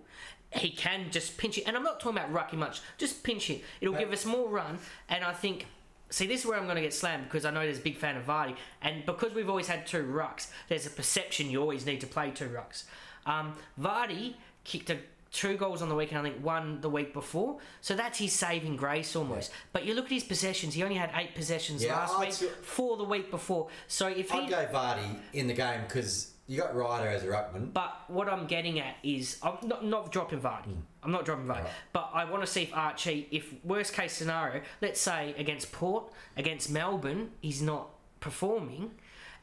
Speaker 3: He can just pinch it, and I'm not talking about rucking much. Just pinch it; it'll give us more run. And I think, see, this is where I'm going to get slammed because I know there's a big fan of Vardy, and because we've always had two rucks, there's a perception you always need to play two rucks. Um, Vardy kicked a two goals on the weekend. I think one the week before. So that's his saving grace almost. But you look at his possessions. He only had eight possessions
Speaker 2: Yeah,
Speaker 3: last
Speaker 2: I'd
Speaker 3: week,
Speaker 2: say-
Speaker 3: four the week before. So if he
Speaker 2: I'd go Vardy in the game because you got Ryder as a ruckman.
Speaker 3: But what I'm getting at is, I'm not, not dropping Vardy. Hmm. I'm not dropping Vardy.
Speaker 2: Right.
Speaker 3: But I want to see if Archie, if worst case scenario, let's say against Port, against Melbourne, he's not performing.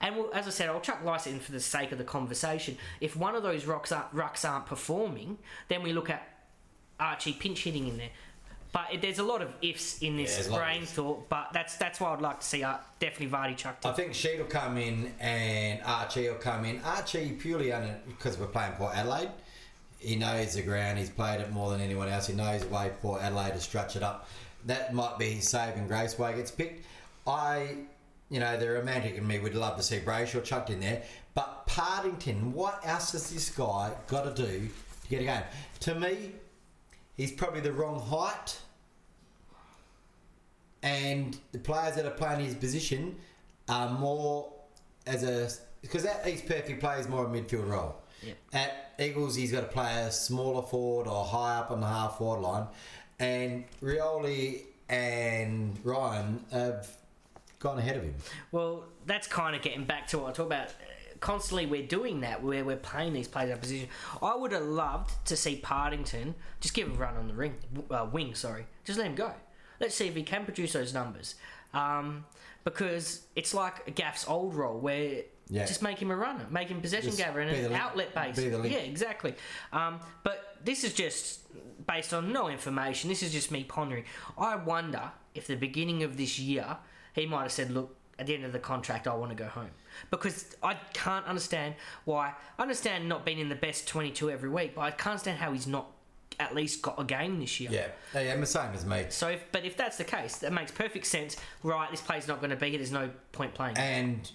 Speaker 3: And we'll, as I said, I'll chuck Lycett in for the sake of the conversation. If one of those rocks aren't, rucks aren't performing, then we look at Archie pinch hitting in there. But it, there's a lot of ifs in
Speaker 2: Yeah,
Speaker 3: this
Speaker 2: there's a lot of
Speaker 3: brain
Speaker 2: ifs.
Speaker 3: thought. But that's that's why I'd like to see uh, definitely Vardy chucked in.
Speaker 2: I think Sheed will come in and Archie will come in. Archie purely because we're playing Port Adelaide. He knows the ground. He's played it more than anyone else. He knows the way Port Adelaide has structured up. That might be his saving grace why he gets picked. I, you know, the romantic in me would love to see Brayshaw chucked in there. But Partington, what else has this guy got to do to get a game? To me, he's probably the wrong height. And the players that are playing his position are more as a because that East Perth he plays more a midfield role.
Speaker 3: Yeah.
Speaker 2: At Eagles, he's got to play a smaller forward or high up on the half forward line, and Rioli and Ryan have gone ahead of him.
Speaker 3: Well, that's kind of getting back to what I talk about. Constantly, we're doing that where we're playing these players out of position. I would have loved to see Partington just give him a run on the ring, uh, wing. Sorry, just let him go. Let's see if he can produce those numbers. Um, because it's like Gaff's old role where
Speaker 2: Yeah.
Speaker 3: just make him a runner, make him possession
Speaker 2: Just
Speaker 3: gatherer and an outlet base.
Speaker 2: be the link.
Speaker 3: Yeah, exactly. Um, but this is just based on no information. This is just me pondering. I wonder if the beginning of this year he might have said, "Look, at the end of the contract, I want to go home," because I can't understand why. I understand not being in the best twenty-two every week, but I can't understand how he's not at least got a game this year.
Speaker 2: Yeah, yeah, the same as me.
Speaker 3: So, if, but if that's the case, that makes perfect sense. Right, this play's not going to be here. There's no point playing.
Speaker 2: And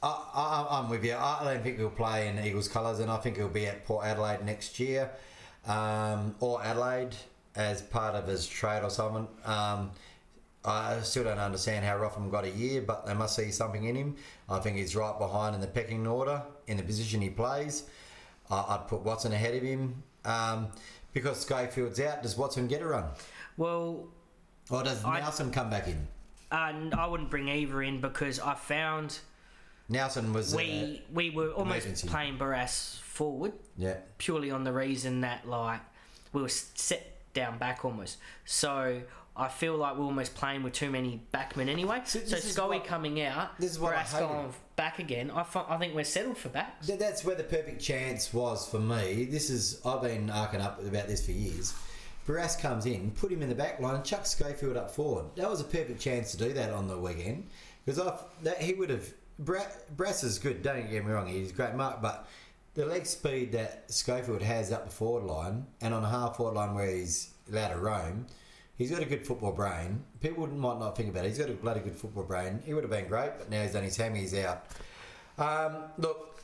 Speaker 2: I, I, I'm with you. I don't think he'll play in Eagles colours, and I think he'll be at Port Adelaide next year, um, or Adelaide as part of his trade or something. Um, I still don't understand how Rotham got a year, but they must see something in him. I think he's right behind in the pecking order in the position he plays. Uh, I'd put Watson ahead of him um, because Schofield's out. Does Watson get a run,
Speaker 3: well,
Speaker 2: or does
Speaker 3: I-
Speaker 2: Nelson come back in?
Speaker 3: and I wouldn't bring either in because I found
Speaker 2: Nelson was
Speaker 3: we we were almost
Speaker 2: emergency.
Speaker 3: playing Barrass forward
Speaker 2: uh, yeah.
Speaker 3: purely on the reason that like we were set down back almost. So I feel like we're almost playing with too many backmen anyway.
Speaker 2: So
Speaker 3: So, Scully
Speaker 2: what-
Speaker 3: coming out,
Speaker 2: this is what Barrass
Speaker 3: going back again. I, think we're settled for backs.
Speaker 2: Th- That's where the perfect chance was for me. This is I've been arcing up about this for years. Barrass comes in, put him in the back line, chuck Schofield up forward. That was a perfect chance to do that on the weekend because that he would have. Barrass is good. Don't get me wrong; he's a great mark, but the leg speed that Schofield has up the forward line and on a half forward line where he's allowed to roam, he's got a good football brain. People might not think about it. He's got a bloody good football brain. He would have been great, but now he's done his hammies out. Um, look,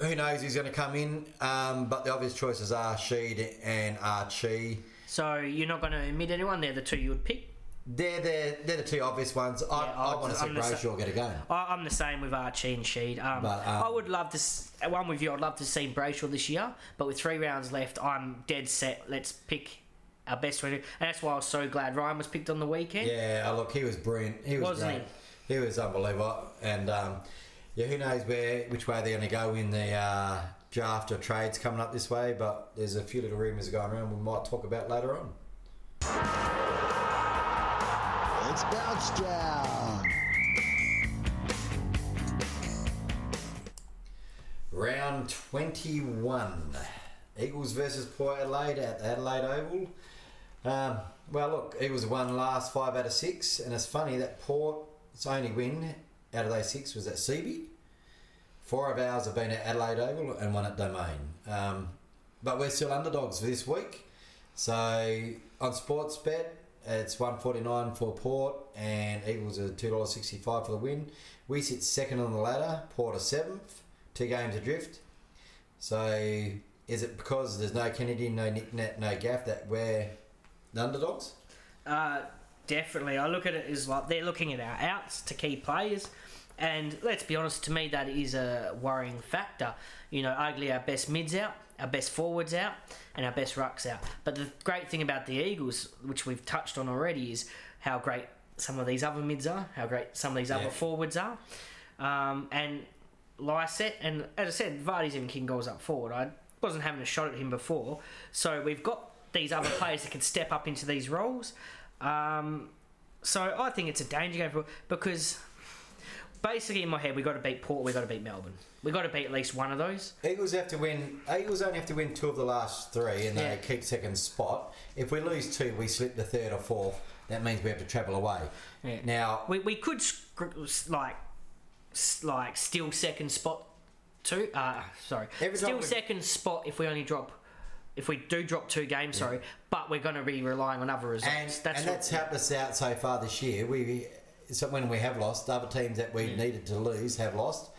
Speaker 2: who knows who's going to come in? Um, but the obvious choices are Sheed and Archie.
Speaker 3: So you're not going to admit anyone. They're the two you would pick.
Speaker 2: They're the they're the two obvious ones. I,
Speaker 3: Yeah,
Speaker 2: I
Speaker 3: I'd-
Speaker 2: want to see
Speaker 3: I'm sa-
Speaker 2: Brayshaw get a go.
Speaker 3: I, I'm the same with Archie and Sheed. Um,
Speaker 2: But, um,
Speaker 3: I would love to. s- One with you, I'd love to see Brayshaw this year. But with three rounds left, I'm dead set. Let's pick our best winner, and that's why I was so glad Ryan was picked on the weekend.
Speaker 2: Yeah, oh, look, he was brilliant. He was
Speaker 3: Wasn't
Speaker 2: great. He? was unbelievable. And um, yeah, who knows where which way they're going to go in the uh, draft or trades coming up this way. But there's a few little rumours going around. We might talk about later on.
Speaker 1: It's bounce down.
Speaker 2: Round 21. Eagles versus Port Adelaide at Adelaide Oval. Um, well, look, Eagles won last five out of six, and it's funny that Port's only win out of those six was at Seaby. Four of ours have been at Adelaide Oval and one at Domain. Um, but we're still underdogs for this week. So on Sportsbet, it's 149 for Port, and Eagles are $2.65 for the win. We sit second on the ladder, Port are seventh, two games adrift. So is it because there's no Kennedy, no Nick Nat, no Gaff that we're the underdogs?
Speaker 3: Uh, definitely. I look at it as like they're looking at our outs to key players, And let's be honest, to me, that is a worrying factor. You know, arguably our best mids out, our best forwards out, and our best rucks out. But the great thing about the Eagles, which we've touched on already, is how great some of these other mids are, how great some of these
Speaker 2: Yeah.
Speaker 3: other forwards are. Um, and Lycett, and as I said, Vardy's even kicking goals up forward. I wasn't having a shot at him before. So we've got these other players that can step up into these roles. Um, so I think it's a danger game for because basically in my head we got to beat Port, we got to beat Melbourne, we got to beat at least one of those.
Speaker 2: Eagles have to win. Eagles only have to win two of the last three, and
Speaker 3: Yeah.
Speaker 2: they keep second spot. If we lose two, we slip the third or fourth. That means we have to travel away.
Speaker 3: Yeah.
Speaker 2: Now,
Speaker 3: We, we could like like steal second spot too. Uh, sorry,
Speaker 2: Every time
Speaker 3: steal
Speaker 2: we-
Speaker 3: second spot if we only drop. If we do drop two games, sorry, but we're going to be relying on other results.
Speaker 2: and
Speaker 3: that's
Speaker 2: that's, and that's helped us out so far this year. We so when we have lost, other teams that we needed to lose have lost.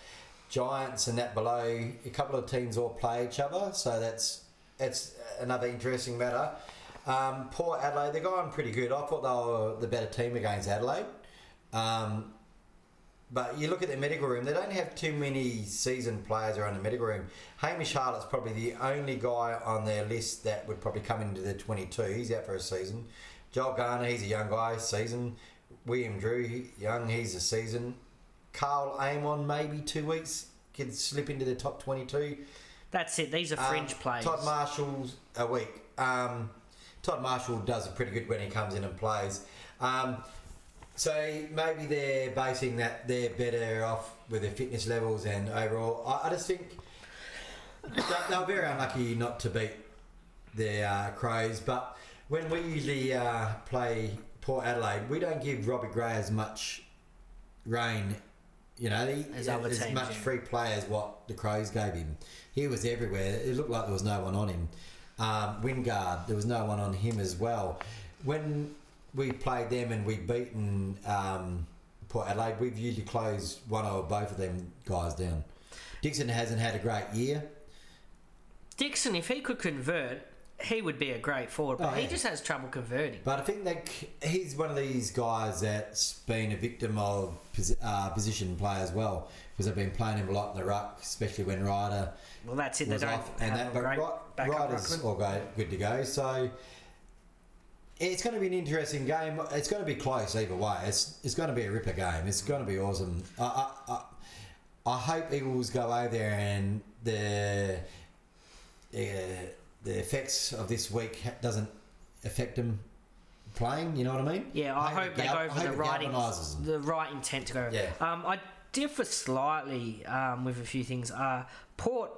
Speaker 2: Giants and that below, a couple of teams all play each other, so that's it's another interesting matter. Um, Port Adelaide, they're going pretty good. I thought they were the better team against Adelaide. Um, but you look at their medical room, they don't have too many seasoned players around the medical room. Hamish Hartlett's probably the only guy on their list that would probably come into the 22. He's out for a season. Joel Garner, he's a young guy, season. Willem Drew, young, he's a season. Karl Amon, maybe two weeks, could slip into the top 22.
Speaker 3: that's it. These are fringe
Speaker 2: Um,
Speaker 3: players.
Speaker 2: Todd Marshall's a week. Um, Todd Marshall does pretty good when he comes in and plays. Um, so maybe they're basing that they're better off with their fitness levels and overall. I, I just think they, were very unlucky not to beat the uh, Crows. But when we usually uh, play Port Adelaide, we don't give Robbie Gray as much rain. You know, he,
Speaker 3: As
Speaker 2: as
Speaker 3: teams,
Speaker 2: much
Speaker 3: yeah.
Speaker 2: free play as what the Crows gave him. He was everywhere. It looked like there was no one on him. Um, Wingard, there was no one on him as well. When we played them and we beaten um, Port Adelaide, we've usually closed one or both of them guys down. Dixon hasn't had a great year.
Speaker 3: Dixon, if he could convert, he would be a great forward, but
Speaker 2: Oh,
Speaker 3: he just has trouble converting.
Speaker 2: But I think that he's one of these guys that's been a victim of uh, position play as well because they've been playing him a lot in the ruck, especially when Ryder
Speaker 3: Well, that's it. They don't
Speaker 2: off and
Speaker 3: have
Speaker 2: that.
Speaker 3: a
Speaker 2: But
Speaker 3: great
Speaker 2: Ry-
Speaker 3: backup
Speaker 2: Ryder's all go, good to go. So it's going to be an interesting game. It's going to be close either way. It's it's going to be a ripper game. It's going to be awesome. I I, I, I hope Eagles go over there and the uh, the effects of this week doesn't affect them playing. You know what I mean?
Speaker 3: Yeah, I hope
Speaker 2: it
Speaker 3: they go
Speaker 2: I
Speaker 3: for the right, the right intent to go.
Speaker 2: Yeah.
Speaker 3: Um, I differ slightly um, with a few things. Uh, Port,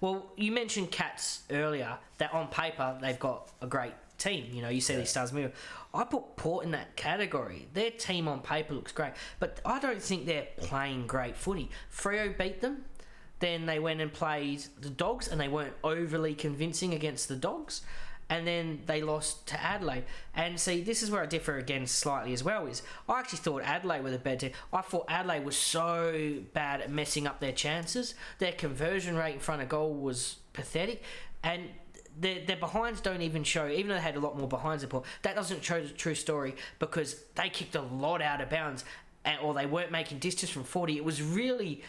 Speaker 3: well, you mentioned Cats earlier. That on paper they've got a great team. You know, you see these stars move. I put Port in that category. Their team on paper looks great, but I don't think they're playing great footy. Freo beat them. Then they went and played the Dogs, and they weren't overly convincing against the Dogs. And then they lost to Adelaide. And see, this is where I differ again slightly as well. Is I actually thought Adelaide were the better team. I thought Adelaide was so bad at messing up their chances. Their conversion rate in front of goal was pathetic, and their, their behinds don't even show. Even though they had a lot more behinds support. That doesn't show the true story because they kicked a lot out of bounds, and, or they weren't making distance from forty. It was really.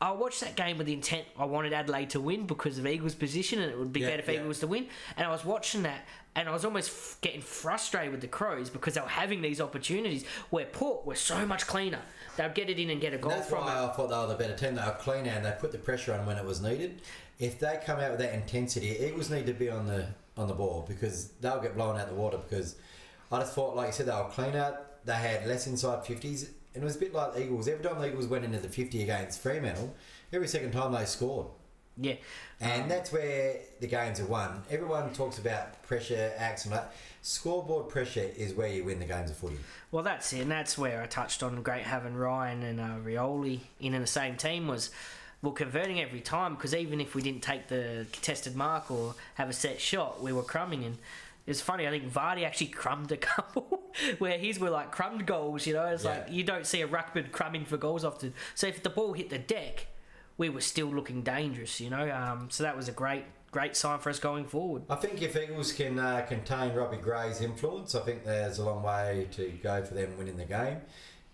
Speaker 3: I watched that game with the intent I wanted Adelaide to win because of Eagles' position, and it would be
Speaker 2: Yeah,
Speaker 3: better if
Speaker 2: yeah.
Speaker 3: Eagles to win. And I was watching that, and I was almost f- getting frustrated with the Crows because they were having these opportunities where Port were so much cleaner. They'd get it in and get a goal
Speaker 2: That's
Speaker 3: from
Speaker 2: why
Speaker 3: it.
Speaker 2: I thought they were the better team. They were cleaner and they put the pressure on when it was needed. If they come out with that intensity, Eagles need to be on the on the ball because they'll get blown out the water. Because I just thought, like you said, they were out. They had less inside fifties, and it was a bit like the Eagles. Every time the Eagles went into the fifty against Fremantle, every second time they scored.
Speaker 3: Yeah,
Speaker 2: And
Speaker 3: Um,
Speaker 2: that's where the games are won. Everyone talks about pressure, acts, and that. Scoreboard pressure is where you win the games of footy.
Speaker 3: Well, that's it, and that's where I touched on great having Ryan and uh, Rioli in in the same team was. Well, converting every time because even if we didn't take the contested mark or have a set shot, we were crumbing. And it's funny, I think Vardy actually crumbed a couple where his were like crumbed goals. You know, it's
Speaker 2: Yeah.
Speaker 3: like you don't see a ruckman crumbing for goals often. So if the ball hit the deck, we were still looking dangerous. You know, um, so that was a great great sign for us going forward.
Speaker 2: I think if Eagles can uh, contain Robbie Gray's influence, I think there's a long way to go for them winning the game.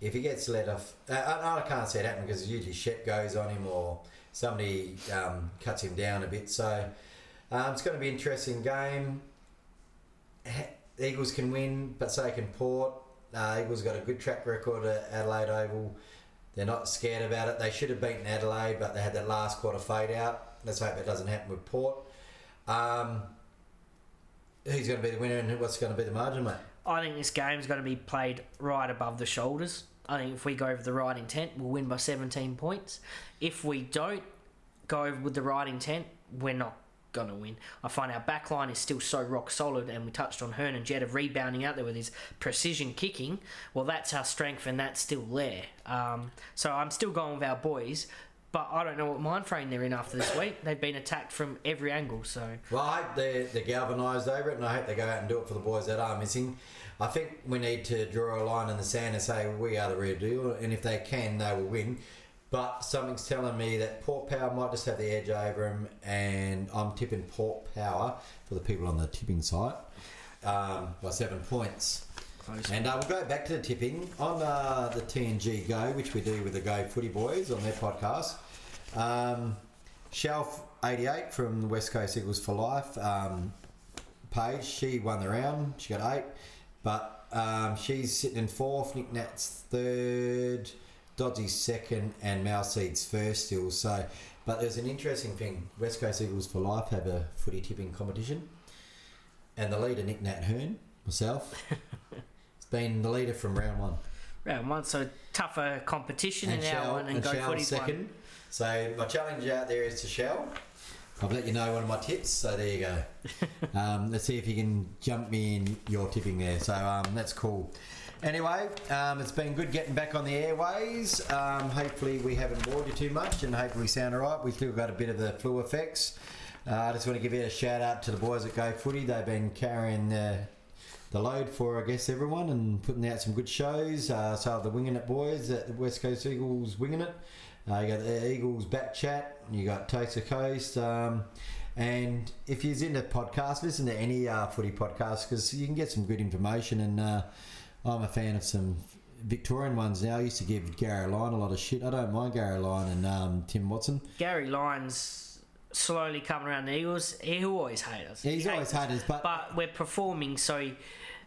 Speaker 2: If he gets let off, uh, I, I can't see it happen because usually Shep goes on him or somebody um, cuts him down a bit. So um, it's going to be an interesting game. Eagles can win, but so can Port. Uh, Eagles got a good track record at Adelaide Oval. They're not scared about it. They should have beaten Adelaide, but they had that last quarter fade out. Let's hope it doesn't happen with Port. Um, who's going to be the winner and what's going to be the margin, mate?
Speaker 3: I think this game's going to be played right above the shoulders. I think if we go with the right intent, we'll win by 17 points. If we don't go with the right intent, we're not going to win. I find our back line is still so rock solid, and we touched on Hurn and Jetta rebounding out there with his precision kicking. Well, that's our strength, and that's still there. Um, so I'm still going with our boys, but I don't know what mind frame they're in after this week. They've been attacked from every angle, so
Speaker 2: Well, I hope they're, they're galvanised over it, and I hope they go out and do it for the boys that are missing. I think we need to draw a line in the sand and say we are the real deal, and if they can, they will win. But something's telling me that Port Power might just have the edge over them, and I'm tipping Port Power for the people on the tipping site um, by seven points.
Speaker 3: Close.
Speaker 2: And uh, we'll go back to the tipping on uh, the TNG Go, which we do with the Go Footy Boys on their podcast. Um, Shelf 88 from the West Coast Eagles for Life um, page, she won the round. She got eight, but um, she's sitting in fourth. Nick Nat's third, Dodgy's second, and Malseed's first still. So, but there's an interesting thing. West Coast Eagles for Life have a footy tipping competition, and the leader Nick Nat Hearn, myself, been the leader from round one.
Speaker 3: Round one, so tougher competition in our
Speaker 2: Shell-
Speaker 3: one and,
Speaker 2: and
Speaker 3: go
Speaker 2: Shell's second.
Speaker 3: one.
Speaker 2: So my challenge out there is to Shell. I've let you know one of my tips, so there you go. um, let's see if you can jump me in your tipping there. So um, that's cool. Anyway, um, it's been good getting back on the airways. Um, hopefully we haven't bored you too much, and hopefully we sound alright. We've still got a bit of the flu effects. Uh, I just want to give you a shout out to the boys at Go Footy. They've been carrying the, the load for, I guess, everyone and putting out some good shows. Uh, so the Winging It boys at the West Coast Eagles Winging It. Uh, you got the Eagles Back Chat. You got Toast to Coast. Um, and if you're into podcasts, listen to any uh, footy podcast because you can get some good information. And uh, I'm a fan of some Victorian ones now. I used to give Gary Lyon a lot of shit. I don't mind Gary Lyon and um, Tim Watson.
Speaker 3: Gary Lyons slowly coming around the Eagles. He always hate us.
Speaker 2: He's
Speaker 3: He
Speaker 2: always hated us, but,
Speaker 3: But we're performing, so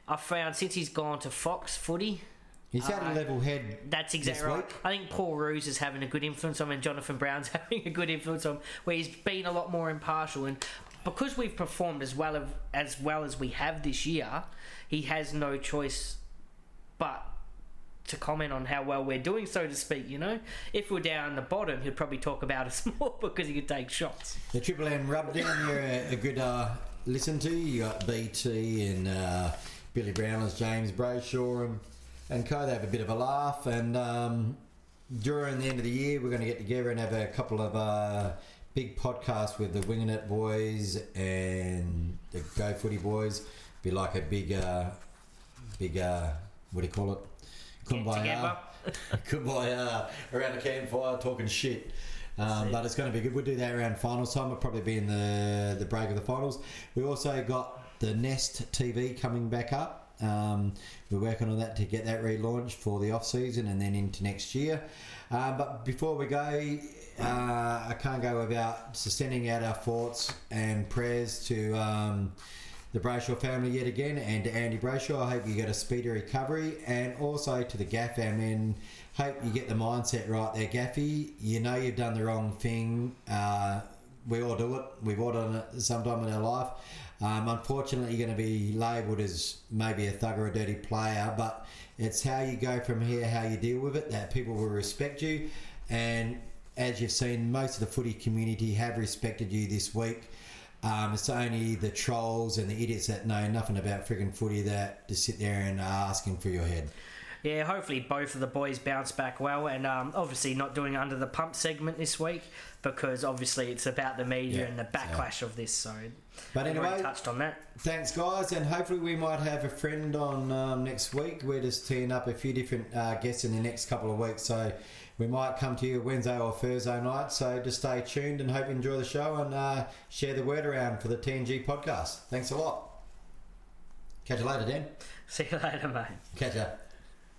Speaker 3: I found since he's gone to Fox Footy,
Speaker 2: he's had a
Speaker 3: uh,
Speaker 2: level head.
Speaker 3: that's exactly right.
Speaker 2: week?
Speaker 3: I think Paul Roos is having a good influence on him, and Jonathan Brown's having a good influence on him, where he's been a lot more impartial. And because we've performed as well of, as well as we have this year, he has no choice but to comment on how well we're doing, so to speak. You know, if we're down the bottom, he'll probably talk about us more because he could take shots.
Speaker 2: The Triple M Rubdown, you're a, a good uh, listen to. You got BT and uh, Billy Brownless, James Brayshaw, and, and co. They have a bit of a laugh. And um, during the end of the year, we're going to get together and have a couple of uh, big podcasts with the Winging It boys and the Go Footy boys. Be like a big, uh, big, uh, what do you call it?
Speaker 3: Together.
Speaker 2: Kumbaya around a campfire talking shit. Um, but it's going to be good. We'll do that around finals time. It'll probably be in the the break of the finals. We also got the Nest TV coming back up. Um, we're working on that to get that relaunched for the off season and then into next year. Uh, but before we go, uh, I can't go without sending out our thoughts and prayers to. Um, the Brayshaw family yet again, and to Andy Brayshaw. I hope you get a speedy recovery, and also to the Gaff. And hope you get the mindset right there, Gaffy. You know you've done the wrong thing. Uh, we all do it. We've all done it sometime in our life. Um, unfortunately, you're going to be labelled as maybe a thug or a dirty player, but it's how you go from here, how you deal with it, that people will respect you. And as you've seen, most of the footy community have respected you this week. Um, it's only the trolls and the idiots that know nothing about friggin' footy that just sit there and are asking for your head.
Speaker 3: Yeah, hopefully both of the boys bounce back well, and um, obviously not doing under the pump segment this week because obviously it's about the media
Speaker 2: Yeah,
Speaker 3: and the
Speaker 2: so-
Speaker 3: backlash of this. So,
Speaker 2: But anyway,
Speaker 3: touched on that.
Speaker 2: thanks guys, and hopefully we might have a friend on um, next week. We're just teeing up a few different uh, guests in the next couple of weeks, so we might come to you Wednesday or Thursday night. So just stay tuned and hope you enjoy the show and uh, share the word around for the TNG podcast. Thanks a lot. Catch you later, Dan.
Speaker 3: See you later, mate.
Speaker 2: Catch ya.